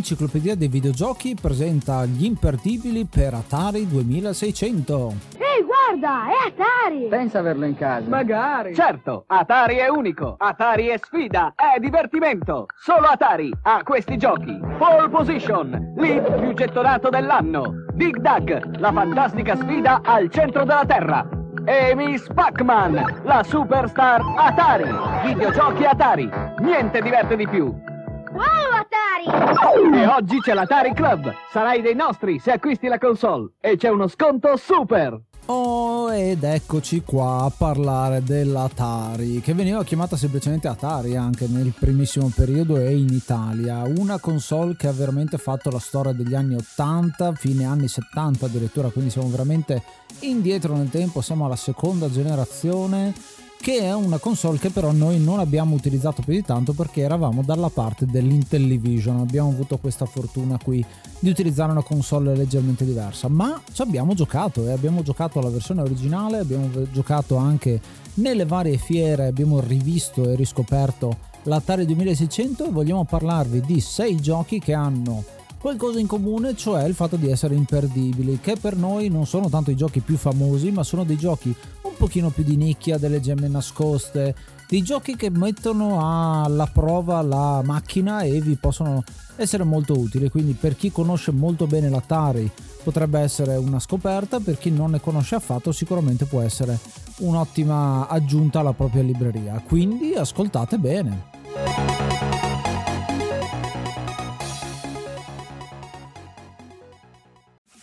L'Enciclopedia dei videogiochi presenta gli imperdibili per Atari 2600. Ehi, guarda, è Atari! Pensa averlo in casa. Magari. Certo, Atari è unico. Atari è sfida, è divertimento. Solo Atari ha questi giochi. Pole Position, l'hit più gettonato dell'anno. Dig Dug, la fantastica sfida al centro della Terra. E Miss Pac-Man, la superstar Atari. Videogiochi Atari. Niente diverte di più. Wow, Atari! E oggi c'è l'Atari Club. Sarai dei nostri se acquisti la console. E c'è uno sconto super. Oh, ed eccoci qua a parlare dell'Atari, che veniva chiamata semplicemente Atari anche nel primissimo periodo e in Italia. Una console che ha veramente fatto la storia degli anni 80, fine anni 70 addirittura, quindi siamo veramente indietro nel tempo, siamo alla seconda generazione che è una console che però noi non abbiamo utilizzato più di tanto perché eravamo dalla parte dell'Intellivision, abbiamo avuto questa fortuna qui di utilizzare una console leggermente diversa, ma ci abbiamo giocato e abbiamo giocato la versione originale, abbiamo giocato anche nelle varie fiere, abbiamo rivisto e riscoperto l'Atari 2600 e vogliamo parlarvi di sei giochi che hanno qualcosa in comune, cioè il fatto di essere imperdibili, che per noi non sono tanto i giochi più famosi, ma sono dei giochi un pochino più di nicchia, delle gemme nascoste, dei giochi che mettono alla prova la macchina e vi possono essere molto utili. Quindi per chi conosce molto bene l'Atari potrebbe essere una scoperta, per chi non ne conosce affatto sicuramente può essere un'ottima aggiunta alla propria libreria. Quindi ascoltate bene.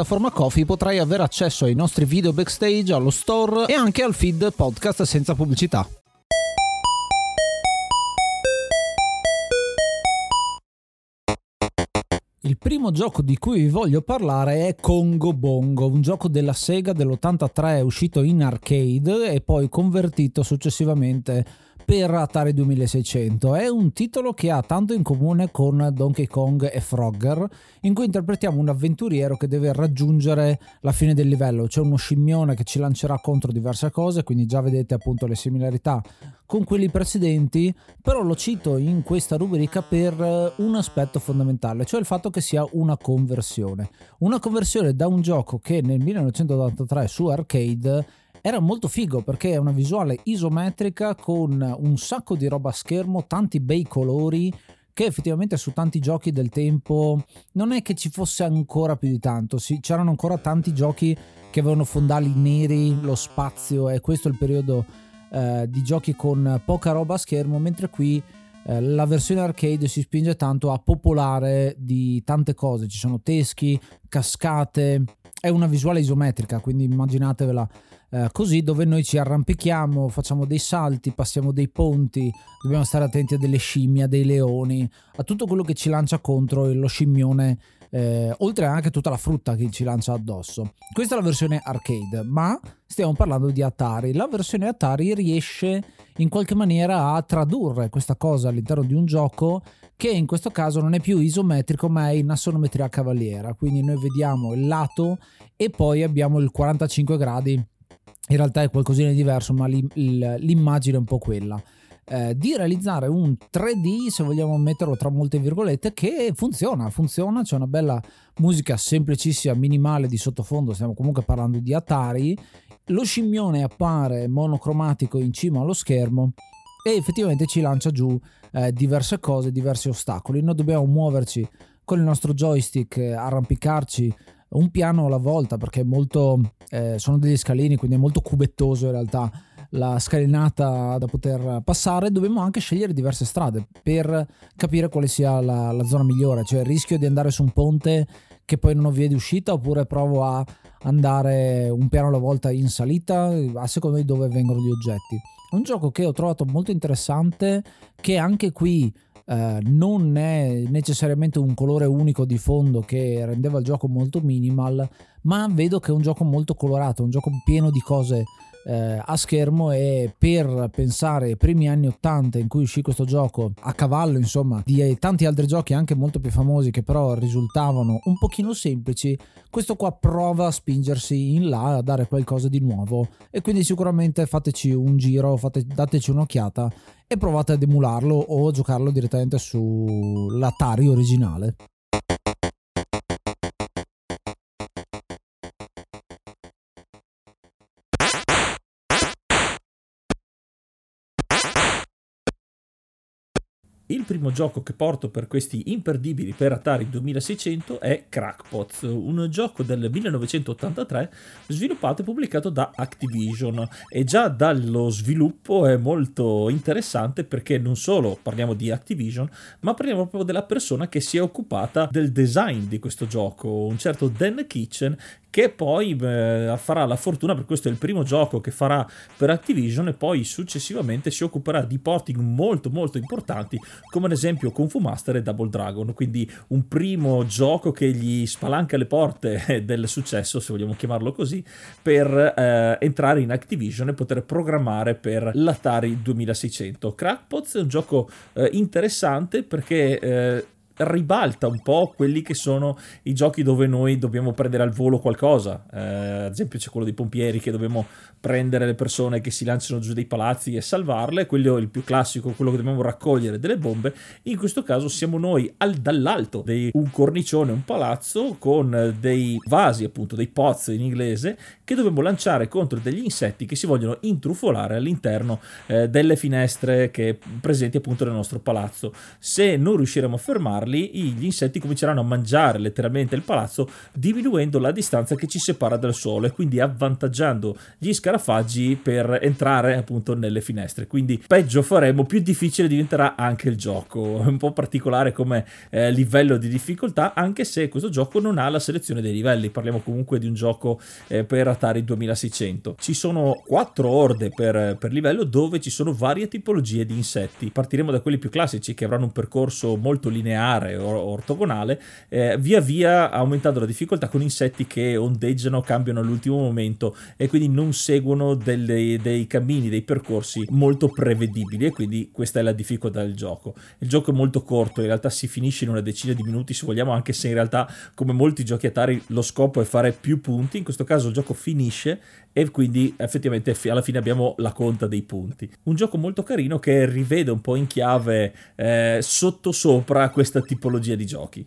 piattaforma Coffee potrai avere accesso ai nostri video backstage, allo store e anche al feed podcast senza pubblicità. Il primo gioco di cui vi voglio parlare è Congo Bongo, un gioco della Sega dell'83 uscito in arcade e poi convertito successivamente per Atari 2600. È un titolo che ha tanto in comune con Donkey Kong e Frogger, in cui interpretiamo un avventuriero che deve raggiungere la fine del livello. C'è uno scimmione che ci lancerà contro diverse cose, quindi già vedete appunto le similarità con quelli precedenti, però lo cito in questa rubrica per eh, un aspetto fondamentale, cioè il fatto che sia una conversione. Una conversione da un gioco che nel 1983 su arcade era molto figo perché è una visuale isometrica con un sacco di roba a schermo, tanti bei colori che effettivamente su tanti giochi del tempo non è che ci fosse ancora più di tanto, sì, c'erano ancora tanti giochi che avevano fondali neri, lo spazio e questo è il periodo eh, di giochi con poca roba a schermo, mentre qui eh, la versione arcade si spinge tanto a popolare di tante cose, ci sono teschi, cascate, è una visuale isometrica, quindi immaginatevela eh, così dove noi ci arrampichiamo, facciamo dei salti, passiamo dei ponti, dobbiamo stare attenti a delle scimmie, a dei leoni, a tutto quello che ci lancia contro lo scimmione eh, oltre anche tutta la frutta che ci lancia addosso. Questa è la versione arcade, ma stiamo parlando di Atari. La versione Atari riesce in qualche maniera a tradurre questa cosa all'interno di un gioco che in questo caso non è più isometrico ma è in assonometria cavaliera, quindi noi vediamo il lato e poi abbiamo il 45 gradi. In realtà è qualcosina di diverso, ma l'immagine è un po' quella eh, di realizzare un 3D, se vogliamo metterlo tra molte virgolette, che funziona, funziona, c'è una bella musica semplicissima, minimale di sottofondo, stiamo comunque parlando di Atari, lo scimmione appare monocromatico in cima allo schermo e effettivamente ci lancia giù eh, diverse cose, diversi ostacoli. Noi dobbiamo muoverci con il nostro joystick, eh, arrampicarci un piano alla volta perché molto, eh, sono degli scalini, quindi è molto cubettoso in realtà la scalinata da poter passare, dobbiamo anche scegliere diverse strade per capire quale sia la, la zona migliore. Cioè, rischio di andare su un ponte che poi non ho via di uscita oppure provo a andare un piano alla volta in salita a seconda di dove vengono gli oggetti. Un gioco che ho trovato molto interessante che anche qui eh, non è necessariamente un colore unico di fondo che rendeva il gioco molto minimal, ma vedo che è un gioco molto colorato, un gioco pieno di cose eh, a schermo e per pensare ai primi anni 80 in cui uscì questo gioco a cavallo insomma di tanti altri giochi anche molto più famosi che però risultavano un pochino semplici questo qua prova a spingersi in là a dare qualcosa di nuovo. E quindi sicuramente fateci un giro fate, dateci un'occhiata e provate ad emularlo o giocarlo direttamente sull'Atari originale He primo gioco che porto per questi imperdibili per Atari 2600 è Crackpots, un gioco del 1983 sviluppato e pubblicato da Activision. E già dallo sviluppo è molto interessante perché non solo parliamo di Activision ma parliamo proprio della persona che si è occupata del design di questo gioco, un certo Dan Kitchen che poi eh, farà la fortuna, per questo è il primo gioco che farà per Activision e poi successivamente si occuperà di porting molto molto importanti come ad esempio Kung Fu Master e Double Dragon, quindi un primo gioco che gli spalanca le porte del successo, se vogliamo chiamarlo così, per eh, entrare in Activision e poter programmare per l'Atari 2600. Crackpots è un gioco eh, interessante perché eh, ribalta un po' quelli che sono i giochi dove noi dobbiamo prendere al volo qualcosa. Eh, ad esempio c'è quello dei pompieri che dobbiamo prendere le persone che si lanciano giù dai palazzi e salvarle, quello è il più classico, quello che dobbiamo raccogliere delle bombe. In questo caso siamo noi al, dall'alto di un cornicione, un palazzo con dei vasi, appunto, dei pots in inglese, che dobbiamo lanciare contro degli insetti che si vogliono intrufolare all'interno eh, delle finestre che presenti appunto nel nostro palazzo. Se non riusciremo a fermarli, fermarli, gli insetti cominceranno a mangiare letteralmente il palazzo, diminuendo la distanza che ci separa dal suolo e quindi avvantaggiando gli scarafaggi per entrare appunto nelle finestre. Quindi peggio faremo, più difficile diventerà anche il gioco. È un po' particolare come eh, livello di difficoltà, anche se questo gioco non ha la selezione dei livelli. Parliamo comunque di un gioco eh, per Atari 2600. Ci sono quattro orde per, per livello dove ci sono varie tipologie di insetti. Partiremo da quelli più classici che avranno un percorso molto lineare lineare o ortogonale, eh, via via aumentando la difficoltà con insetti che ondeggiano, cambiano all'ultimo momento e quindi non seguono delle, dei cammini, dei percorsi molto prevedibili e quindi questa è la difficoltà del gioco. Il gioco è molto corto, in realtà si finisce in una decina di minuti se vogliamo, anche se in realtà come molti giochi Atari lo scopo è fare più punti, in questo caso il gioco finisce e quindi effettivamente alla fine abbiamo la conta dei punti. Un gioco molto carino che rivede un po' in chiave eh, sottosopra questa tipologia di giochi.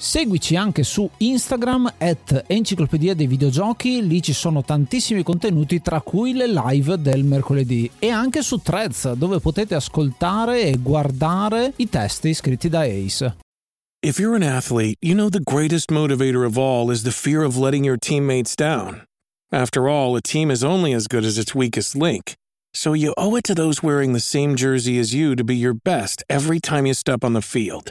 Seguici anche su Instagram at Enciclopedia dei Videogiochi, lì ci sono tantissimi contenuti tra cui le live del mercoledì e anche su Threads dove potete ascoltare e guardare i testi scritti da Ace. If you're an athlete, you know the greatest motivator of all is the fear of letting your teammates down. After all, a team is only as good as its weakest link. So you owe it to those wearing the same jersey as you to be your best every time you step on the field.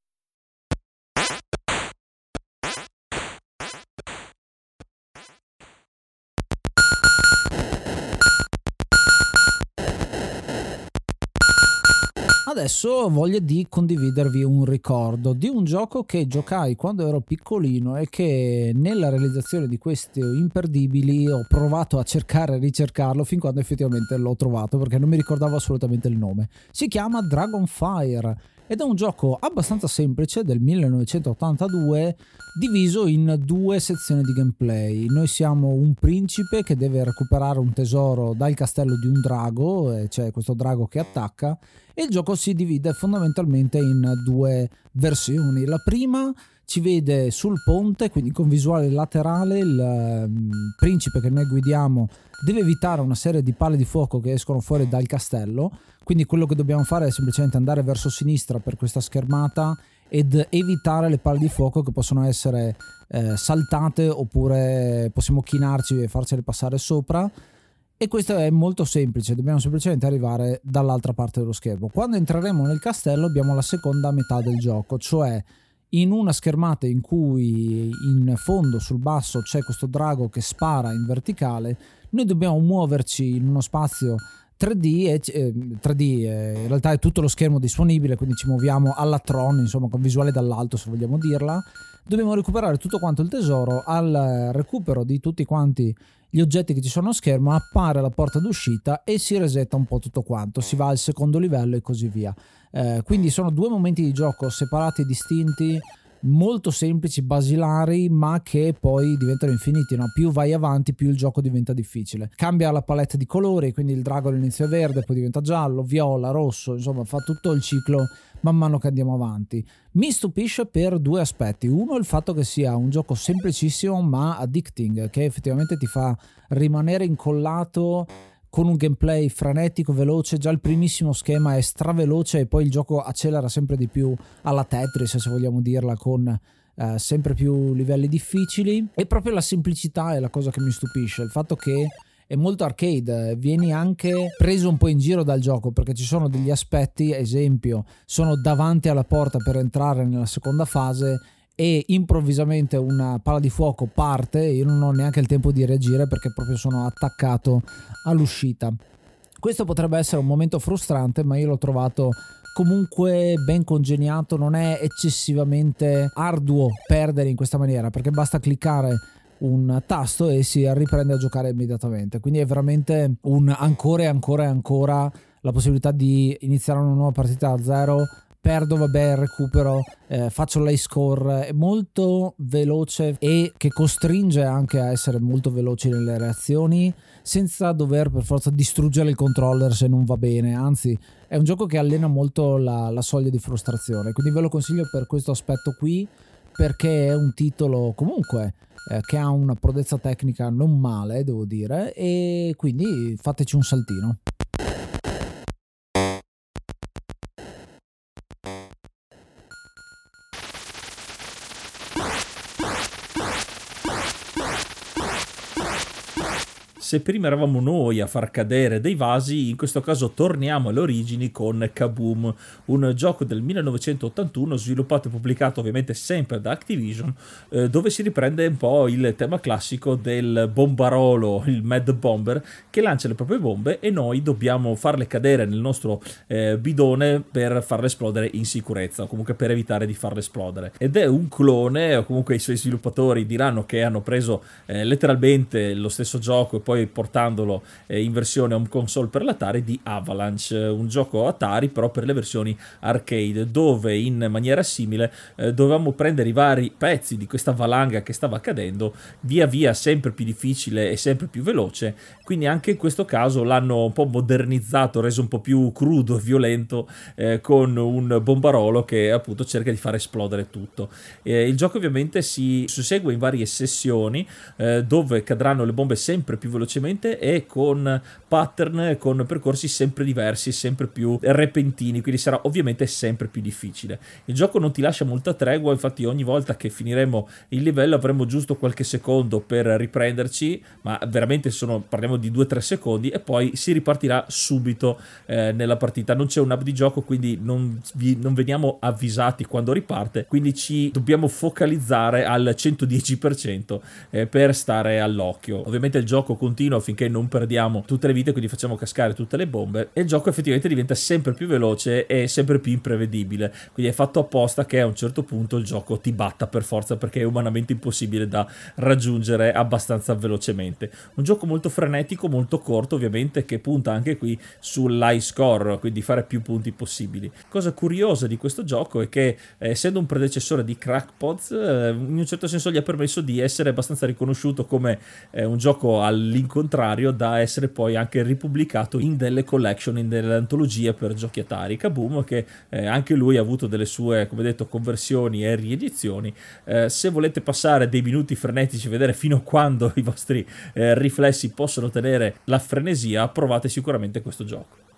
Adesso ho voglia di condividervi un ricordo di un gioco che giocai quando ero piccolino e che nella realizzazione di questi imperdibili ho provato a cercare e ricercarlo fin quando effettivamente l'ho trovato perché non mi ricordavo assolutamente il nome. Si chiama Dragonfire ed è un gioco abbastanza semplice del 1982 diviso in due sezioni di gameplay. Noi siamo un principe che deve recuperare un tesoro dal castello di un drago, c'è cioè questo drago che attacca e il gioco si divide fondamentalmente in due versioni. La prima ci vede sul ponte, quindi con visuale laterale, il um, principe che noi guidiamo deve evitare una serie di palle di fuoco che escono fuori dal castello, quindi quello che dobbiamo fare è semplicemente andare verso sinistra per questa schermata ed evitare le palle di fuoco che possono essere eh, saltate oppure possiamo chinarci e farcele passare sopra e questo è molto semplice, dobbiamo semplicemente arrivare dall'altra parte dello schermo. Quando entreremo nel castello abbiamo la seconda metà del gioco, cioè in una schermata in cui in fondo sul basso c'è questo drago che spara in verticale, noi dobbiamo muoverci in uno spazio 3D, e, eh, 3D eh, in realtà è tutto lo schermo disponibile, quindi ci muoviamo alla Tron, insomma con visuale dall'alto se vogliamo dirla. Dobbiamo recuperare tutto quanto il tesoro, al recupero di tutti quanti gli oggetti che ci sono a schermo, appare la porta d'uscita e si resetta un po' tutto quanto, si va al secondo livello e così via. Eh, quindi sono due momenti di gioco separati e distinti, molto semplici, basilari, ma che poi diventano infiniti. No? Più vai avanti, più il gioco diventa difficile. Cambia la palette di colori, quindi il drago all'inizio è verde, poi diventa giallo, viola, rosso, insomma fa tutto il ciclo man mano che andiamo avanti. Mi stupisce per due aspetti. Uno, il fatto che sia un gioco semplicissimo ma addicting, che effettivamente ti fa rimanere incollato con un gameplay frenetico, veloce, già il primissimo schema è straveloce e poi il gioco accelera sempre di più alla Tetris, se vogliamo dirla, con eh, sempre più livelli difficili. E proprio la semplicità è la cosa che mi stupisce, il fatto che è molto arcade, vieni anche preso un po' in giro dal gioco perché ci sono degli aspetti, esempio, sono davanti alla porta per entrare nella seconda fase e improvvisamente una palla di fuoco parte io non ho neanche il tempo di reagire perché proprio sono attaccato all'uscita. Questo potrebbe essere un momento frustrante, ma io l'ho trovato comunque ben congegnato, non è eccessivamente arduo perdere in questa maniera perché basta cliccare un tasto e si riprende a giocare immediatamente. Quindi è veramente un ancora e ancora e ancora la possibilità di iniziare una nuova partita da zero. Perdo, vabbè, recupero, eh, faccio l'high score, è molto veloce e che costringe anche a essere molto veloci nelle reazioni senza dover per forza distruggere il controller se non va bene, anzi è un gioco che allena molto la, la soglia di frustrazione, quindi ve lo consiglio per questo aspetto qui perché è un titolo comunque eh, che ha una prodezza tecnica non male, devo dire, e quindi fateci un saltino. Se prima eravamo noi a far cadere dei vasi, in questo caso torniamo alle origini con Kaboom, un gioco del 1981 sviluppato e pubblicato ovviamente sempre da Activision, eh, dove si riprende un po' il tema classico del bombarolo, il Mad Bomber, che lancia le proprie bombe e noi dobbiamo farle cadere nel nostro eh, bidone per farle esplodere in sicurezza, o comunque per evitare di farle esplodere. Ed è un clone, o comunque i suoi sviluppatori diranno che hanno preso eh, letteralmente lo stesso gioco e poi portandolo eh, in versione home console per l'Atari di Avalanche, un gioco Atari però per le versioni arcade, dove in maniera simile eh, dovevamo prendere i vari pezzi di questa valanga che stava cadendo via via sempre più difficile e sempre più veloce, quindi anche in questo caso l'hanno un po' modernizzato, reso un po' più crudo e violento eh, con un bombarolo che appunto cerca di far esplodere tutto. Eh, il gioco ovviamente si sussegue in varie sessioni eh, dove cadranno le bombe sempre più velocemente e con pattern, con percorsi sempre diversi, sempre più repentini, quindi sarà ovviamente sempre più difficile. Il gioco non ti lascia molta tregua, infatti ogni volta che finiremo il livello avremo giusto qualche secondo per riprenderci, ma veramente sono, parliamo di 2-3 secondi e poi si ripartirà subito eh, nella partita. Non c'è un hub di gioco, quindi non, vi, non veniamo avvisati quando riparte, quindi ci dobbiamo focalizzare al 110% eh, per stare all'occhio. Ovviamente il gioco continua finché non perdiamo tutte le vite, quindi facciamo cascare tutte le bombe e il gioco effettivamente diventa sempre più veloce e sempre più imprevedibile. Quindi è fatto apposta che a un certo punto il gioco ti batta per forza perché è umanamente impossibile da raggiungere abbastanza velocemente. Un gioco molto frenetico, molto corto, ovviamente, che punta anche qui sull'high score, quindi fare più punti possibili. Cosa curiosa di questo gioco è che, eh, essendo un predecessore di Crackpods, eh, in un certo senso gli ha permesso di essere abbastanza riconosciuto come eh, un gioco all'incontrario da essere poi anche ripubblicato in delle collection, in delle antologie per giochi Atari. Kaboom, che eh, anche lui ha avuto delle sue, come detto, conversioni e riedizioni. Eh, se volete passare dei minuti frenetici, vedere fino a quando i vostri eh, riflessi possono tenere la frenesia, provate sicuramente questo gioco.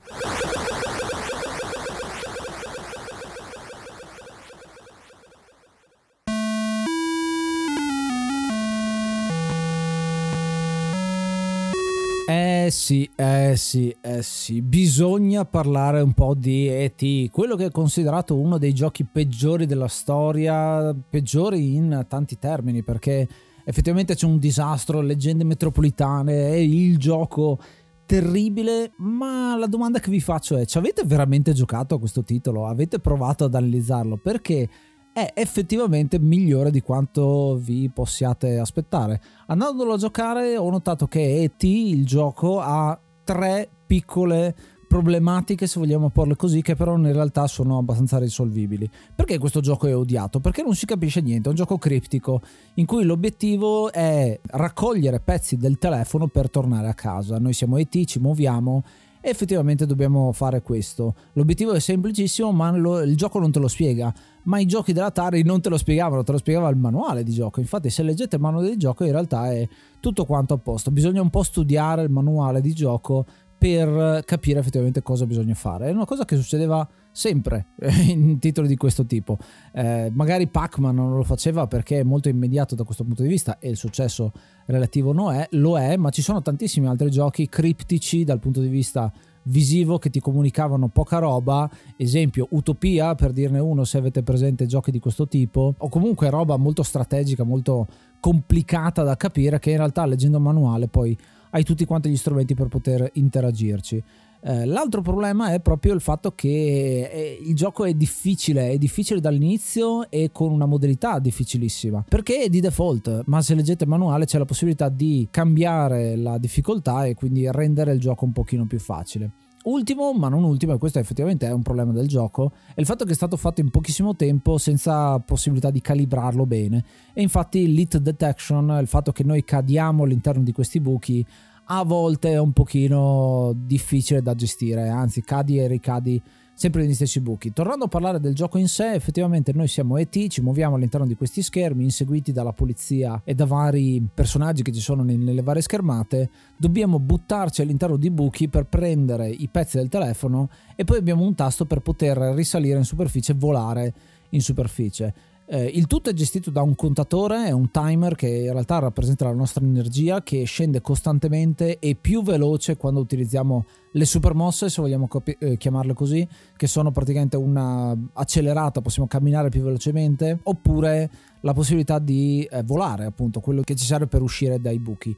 Eh sì, eh sì, eh sì, bisogna parlare un po' di E.T., quello che è considerato uno dei giochi peggiori della storia, peggiori in tanti termini, perché effettivamente c'è un disastro, leggende metropolitane, è il gioco terribile, ma la domanda che vi faccio è, ci avete veramente giocato a questo titolo? Avete provato ad analizzarlo? Perché è effettivamente migliore di quanto vi possiate aspettare. Andandolo a giocare ho notato che E.T., il gioco, ha tre piccole problematiche, se vogliamo porle così, che però in realtà sono abbastanza risolvibili. Perché questo gioco è odiato? Perché non si capisce niente, è un gioco criptico in cui l'obiettivo è raccogliere pezzi del telefono per tornare a casa. Noi siamo ET, ci muoviamo effettivamente dobbiamo fare questo. L'obiettivo è semplicissimo, ma lo, il gioco non te lo spiega. Ma i giochi dell'Atari non te lo spiegavano, te lo spiegava il manuale di gioco. Infatti, se leggete il manuale di gioco, in realtà è tutto quanto a posto. Bisogna un po' studiare il manuale di gioco per capire effettivamente cosa bisogna fare. È una cosa che succedeva sempre in titoli di questo tipo. Eh, magari Pac-Man non lo faceva perché è molto immediato da questo punto di vista e il successo relativo no è, lo è, ma ci sono tantissimi altri giochi criptici dal punto di vista visivo che ti comunicavano poca roba, esempio Utopia per dirne uno se avete presente giochi di questo tipo, o comunque roba molto strategica, molto complicata da capire che in realtà leggendo il manuale poi hai tutti quanti gli strumenti per poter interagirci. Eh, l'altro problema è proprio il fatto che eh, il gioco è difficile, è difficile dall'inizio e con una modalità difficilissima, perché è di default, ma se leggete il manuale c'è la possibilità di cambiare la difficoltà e quindi rendere il gioco un pochino più facile. Ultimo, ma non ultimo, e questo effettivamente è un problema del gioco, è il fatto che è stato fatto in pochissimo tempo senza possibilità di calibrarlo bene. E infatti l'hit detection, il fatto che noi cadiamo all'interno di questi buchi, a volte è un pochino difficile da gestire, anzi cadi e ricadi sempre negli stessi buchi. Tornando a parlare del gioco in sé, effettivamente noi siamo ET, ci muoviamo all'interno di questi schermi, inseguiti dalla polizia e da vari personaggi che ci sono nelle varie schermate, dobbiamo buttarci all'interno di buchi per prendere i pezzi del telefono e poi abbiamo un tasto per poter risalire in superficie e volare in superficie. Eh, il tutto è gestito da un contatore, è un timer che in realtà rappresenta la nostra energia che scende costantemente e più veloce quando utilizziamo le super mosse, se vogliamo capi- eh, chiamarle così, che sono praticamente una accelerata, possiamo camminare più velocemente, oppure la possibilità di eh, volare, appunto, quello che ci serve per uscire dai buchi.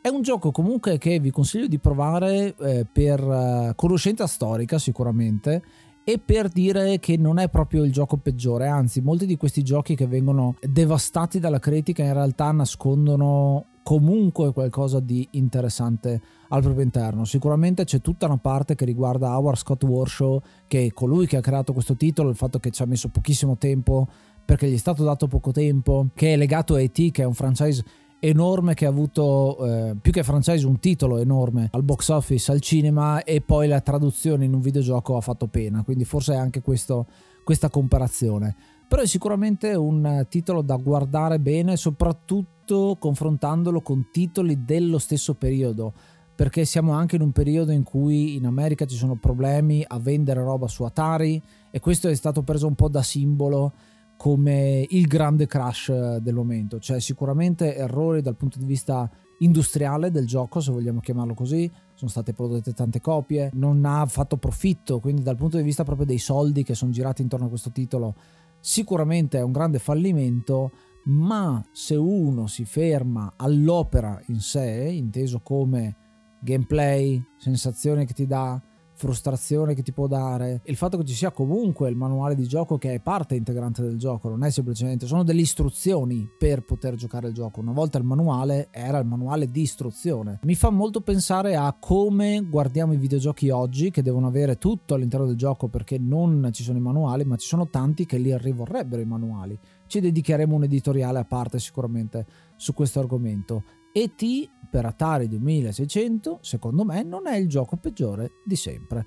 È un gioco comunque che vi consiglio di provare eh, per uh, conoscenza storica sicuramente e per dire che non è proprio il gioco peggiore, anzi molti di questi giochi che vengono devastati dalla critica in realtà nascondono comunque qualcosa di interessante al proprio interno. Sicuramente c'è tutta una parte che riguarda Howard Scott Warshaw, che è colui che ha creato questo titolo, il fatto che ci ha messo pochissimo tempo perché gli è stato dato poco tempo, che è legato a E.T., che è un franchise enorme che ha avuto eh, più che franchise un titolo enorme al box office, al cinema e poi la traduzione in un videogioco ha fatto pena, quindi forse è anche questo, questa comparazione. Però è sicuramente un titolo da guardare bene, soprattutto confrontandolo con titoli dello stesso periodo, perché siamo anche in un periodo in cui in America ci sono problemi a vendere roba su Atari e questo è stato preso un po' da simbolo come il grande crash del momento, cioè sicuramente errori dal punto di vista industriale del gioco, se vogliamo chiamarlo così, sono state prodotte tante copie, non ha fatto profitto, quindi dal punto di vista proprio dei soldi che sono girati intorno a questo titolo, sicuramente è un grande fallimento, ma se uno si ferma all'opera in sé, inteso come gameplay, sensazione che ti dà, frustrazione che ti può dare, il fatto che ci sia comunque il manuale di gioco che è parte integrante del gioco, non è semplicemente, sono delle istruzioni per poter giocare il gioco. Una volta il manuale era il manuale di istruzione. Mi fa molto pensare a come guardiamo i videogiochi oggi, che devono avere tutto all'interno del gioco perché non ci sono i manuali, ma ci sono tanti che li rivorrebbero i manuali. Ci dedicheremo un editoriale a parte sicuramente su questo argomento. E.T. per Atari 2600 secondo me non è il gioco peggiore di sempre.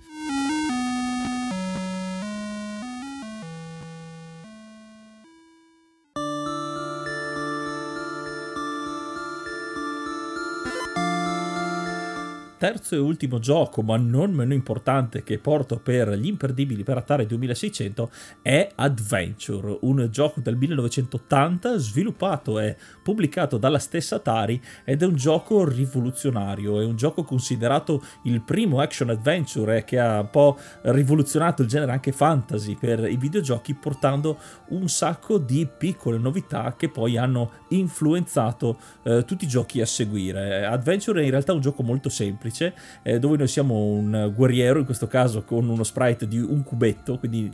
Terzo e ultimo gioco, ma non meno importante, che porto per gli imperdibili per Atari 2600 è Adventure, un gioco del 1980 sviluppato e pubblicato dalla stessa Atari ed è un gioco rivoluzionario, è un gioco considerato il primo action adventure che ha un po' rivoluzionato il genere anche fantasy per i videogiochi portando un sacco di piccole novità che poi hanno influenzato eh, tutti i giochi a seguire. Adventure è in realtà un gioco molto semplice semplice, eh, dove noi siamo un guerriero, in questo caso con uno sprite di un cubetto, quindi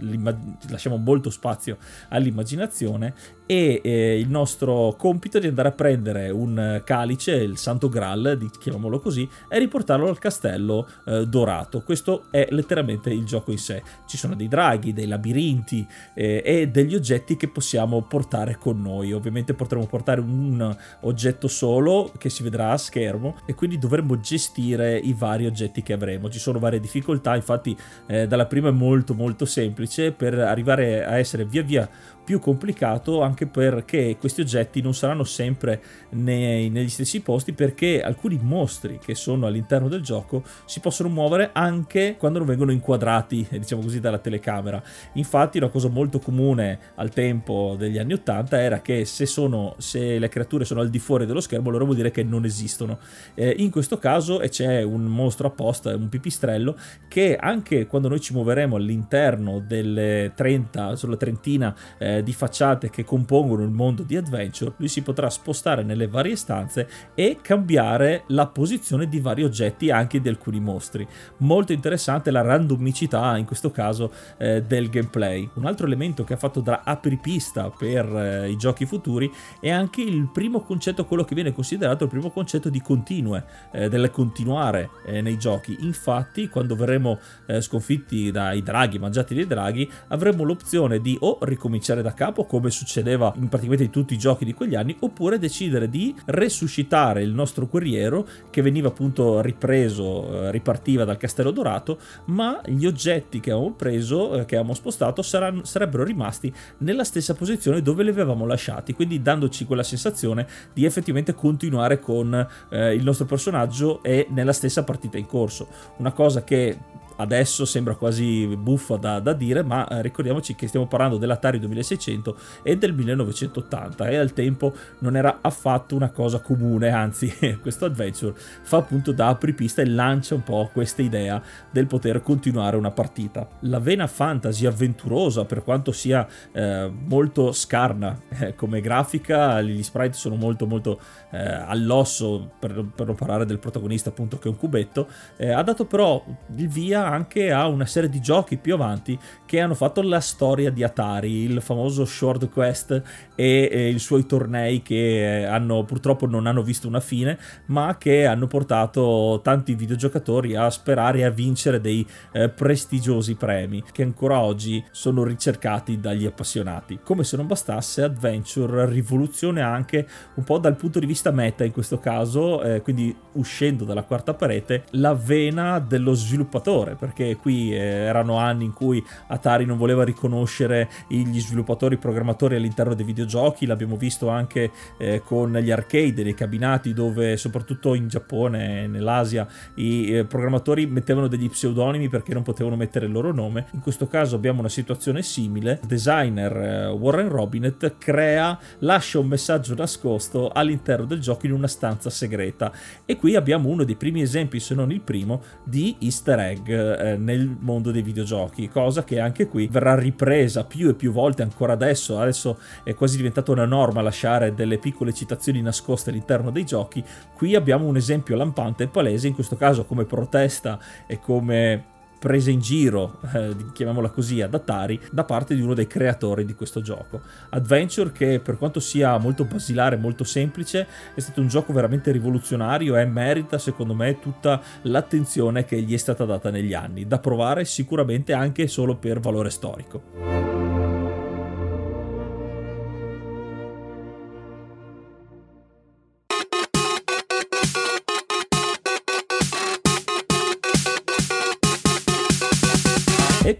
lasciamo molto spazio all'immaginazione e eh, il nostro compito è di andare a prendere un calice, il Santo Graal, chiamiamolo così, e riportarlo al castello eh, dorato. Questo è letteralmente il gioco in sé. Ci sono dei draghi, dei labirinti eh, e degli oggetti che possiamo portare con noi. Ovviamente potremo portare un oggetto solo che si vedrà a schermo e quindi dovremo gestire i vari oggetti che avremo. Ci sono varie difficoltà, infatti eh, dalla prima è molto molto semplice per arrivare a essere via via più complicato anche perché questi oggetti non saranno sempre nei, negli stessi posti perché alcuni mostri che sono all'interno del gioco si possono muovere anche quando non vengono inquadrati diciamo così dalla telecamera. Infatti una cosa molto comune al tempo degli anni 80 era che se, sono, se le creature sono al di fuori dello schermo allora vuol dire che non esistono. Eh, in questo caso c'è un mostro apposta un pipistrello che anche quando noi ci muoveremo all'interno delle 30 sulla trentina eh, eh, di facciate che compongono il mondo di Adventure, lui si potrà spostare nelle varie stanze e cambiare la posizione di vari oggetti anche di alcuni mostri. Molto interessante la randomicità in questo caso eh, del gameplay. Un altro elemento che ha fatto da apripista per eh, i giochi futuri è anche il primo concetto, quello che viene considerato il primo concetto di continue, eh, del continuare eh, nei giochi. Infatti, quando verremo eh, sconfitti dai draghi, mangiati dai draghi, avremo l'opzione di o ricominciare da capo come succedeva in praticamente tutti i giochi di quegli anni oppure decidere di resuscitare il nostro guerriero che veniva appunto ripreso, eh, ripartiva dal castello dorato ma gli oggetti che avevamo preso, eh, che avevamo spostato saranno, sarebbero rimasti nella stessa posizione dove li avevamo lasciati. Quindi dandoci quella sensazione di effettivamente continuare con eh, il nostro personaggio e nella stessa partita in corso. Una cosa che adesso sembra quasi buffa da, da dire, ma eh, ricordiamoci che stiamo parlando dell'Atari 2600 e del 1980 e al tempo non era affatto una cosa comune, anzi questo adventure fa appunto da apripista e lancia un po' questa idea del poter continuare una partita. La vena fantasy avventurosa, per quanto sia eh, molto scarna eh, come grafica, gli sprite sono molto molto eh, all'osso, per, per, non parlare del protagonista appunto che è un cubetto, eh, ha dato però il via anche a una serie di giochi più avanti che hanno fatto la storia di Atari, il famoso Short Quest e, e i suoi tornei che eh, hanno, purtroppo non hanno visto una fine, ma che hanno portato tanti videogiocatori a sperare a vincere dei eh, prestigiosi premi che ancora oggi sono ricercati dagli appassionati. Come se non bastasse, Adventure rivoluziona anche un po' dal punto di vista meta in questo caso, eh, quindi uscendo dalla quarta parete, la vena dello sviluppatore, perché qui eh, erano anni in cui Atari non voleva riconoscere gli sviluppatori programmatori all'interno dei videogiochi, l'abbiamo visto anche eh, con gli arcade, nei cabinati dove soprattutto in Giappone e nell'Asia i eh, programmatori mettevano degli pseudonimi perché non potevano mettere il loro nome. In questo caso abbiamo una situazione simile. Il designer Warren Robinet crea, lascia un messaggio nascosto all'interno del gioco in una stanza segreta e qui abbiamo uno dei primi esempi, se non il primo, di easter egg eh, nel mondo dei videogiochi, cosa che anche qui verrà ripresa più e più volte ancora adesso, adesso è quasi diventata una norma lasciare delle piccole citazioni nascoste all'interno dei giochi, qui abbiamo un esempio lampante e palese, in questo caso come protesta e come presa in giro, eh, chiamiamola così, ad Atari, da parte di uno dei creatori di questo gioco. Adventure, che per quanto sia molto basilare, molto semplice, è stato un gioco veramente rivoluzionario e merita, secondo me, tutta l'attenzione che gli è stata data negli anni, da provare sicuramente anche solo per valore storico.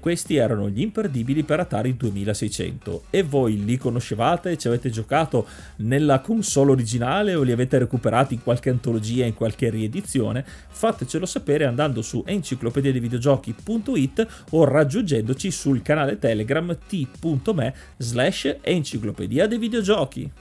Questi erano gli imperdibili per Atari 2600. E voi li conoscevate? Ci avete giocato nella console originale o li avete recuperati in qualche antologia, in qualche riedizione? Fatecelo sapere andando su enciclopediadeivideogiochi.it o raggiungendoci sul canale Telegram t.me slash enciclopedia dei videogiochi.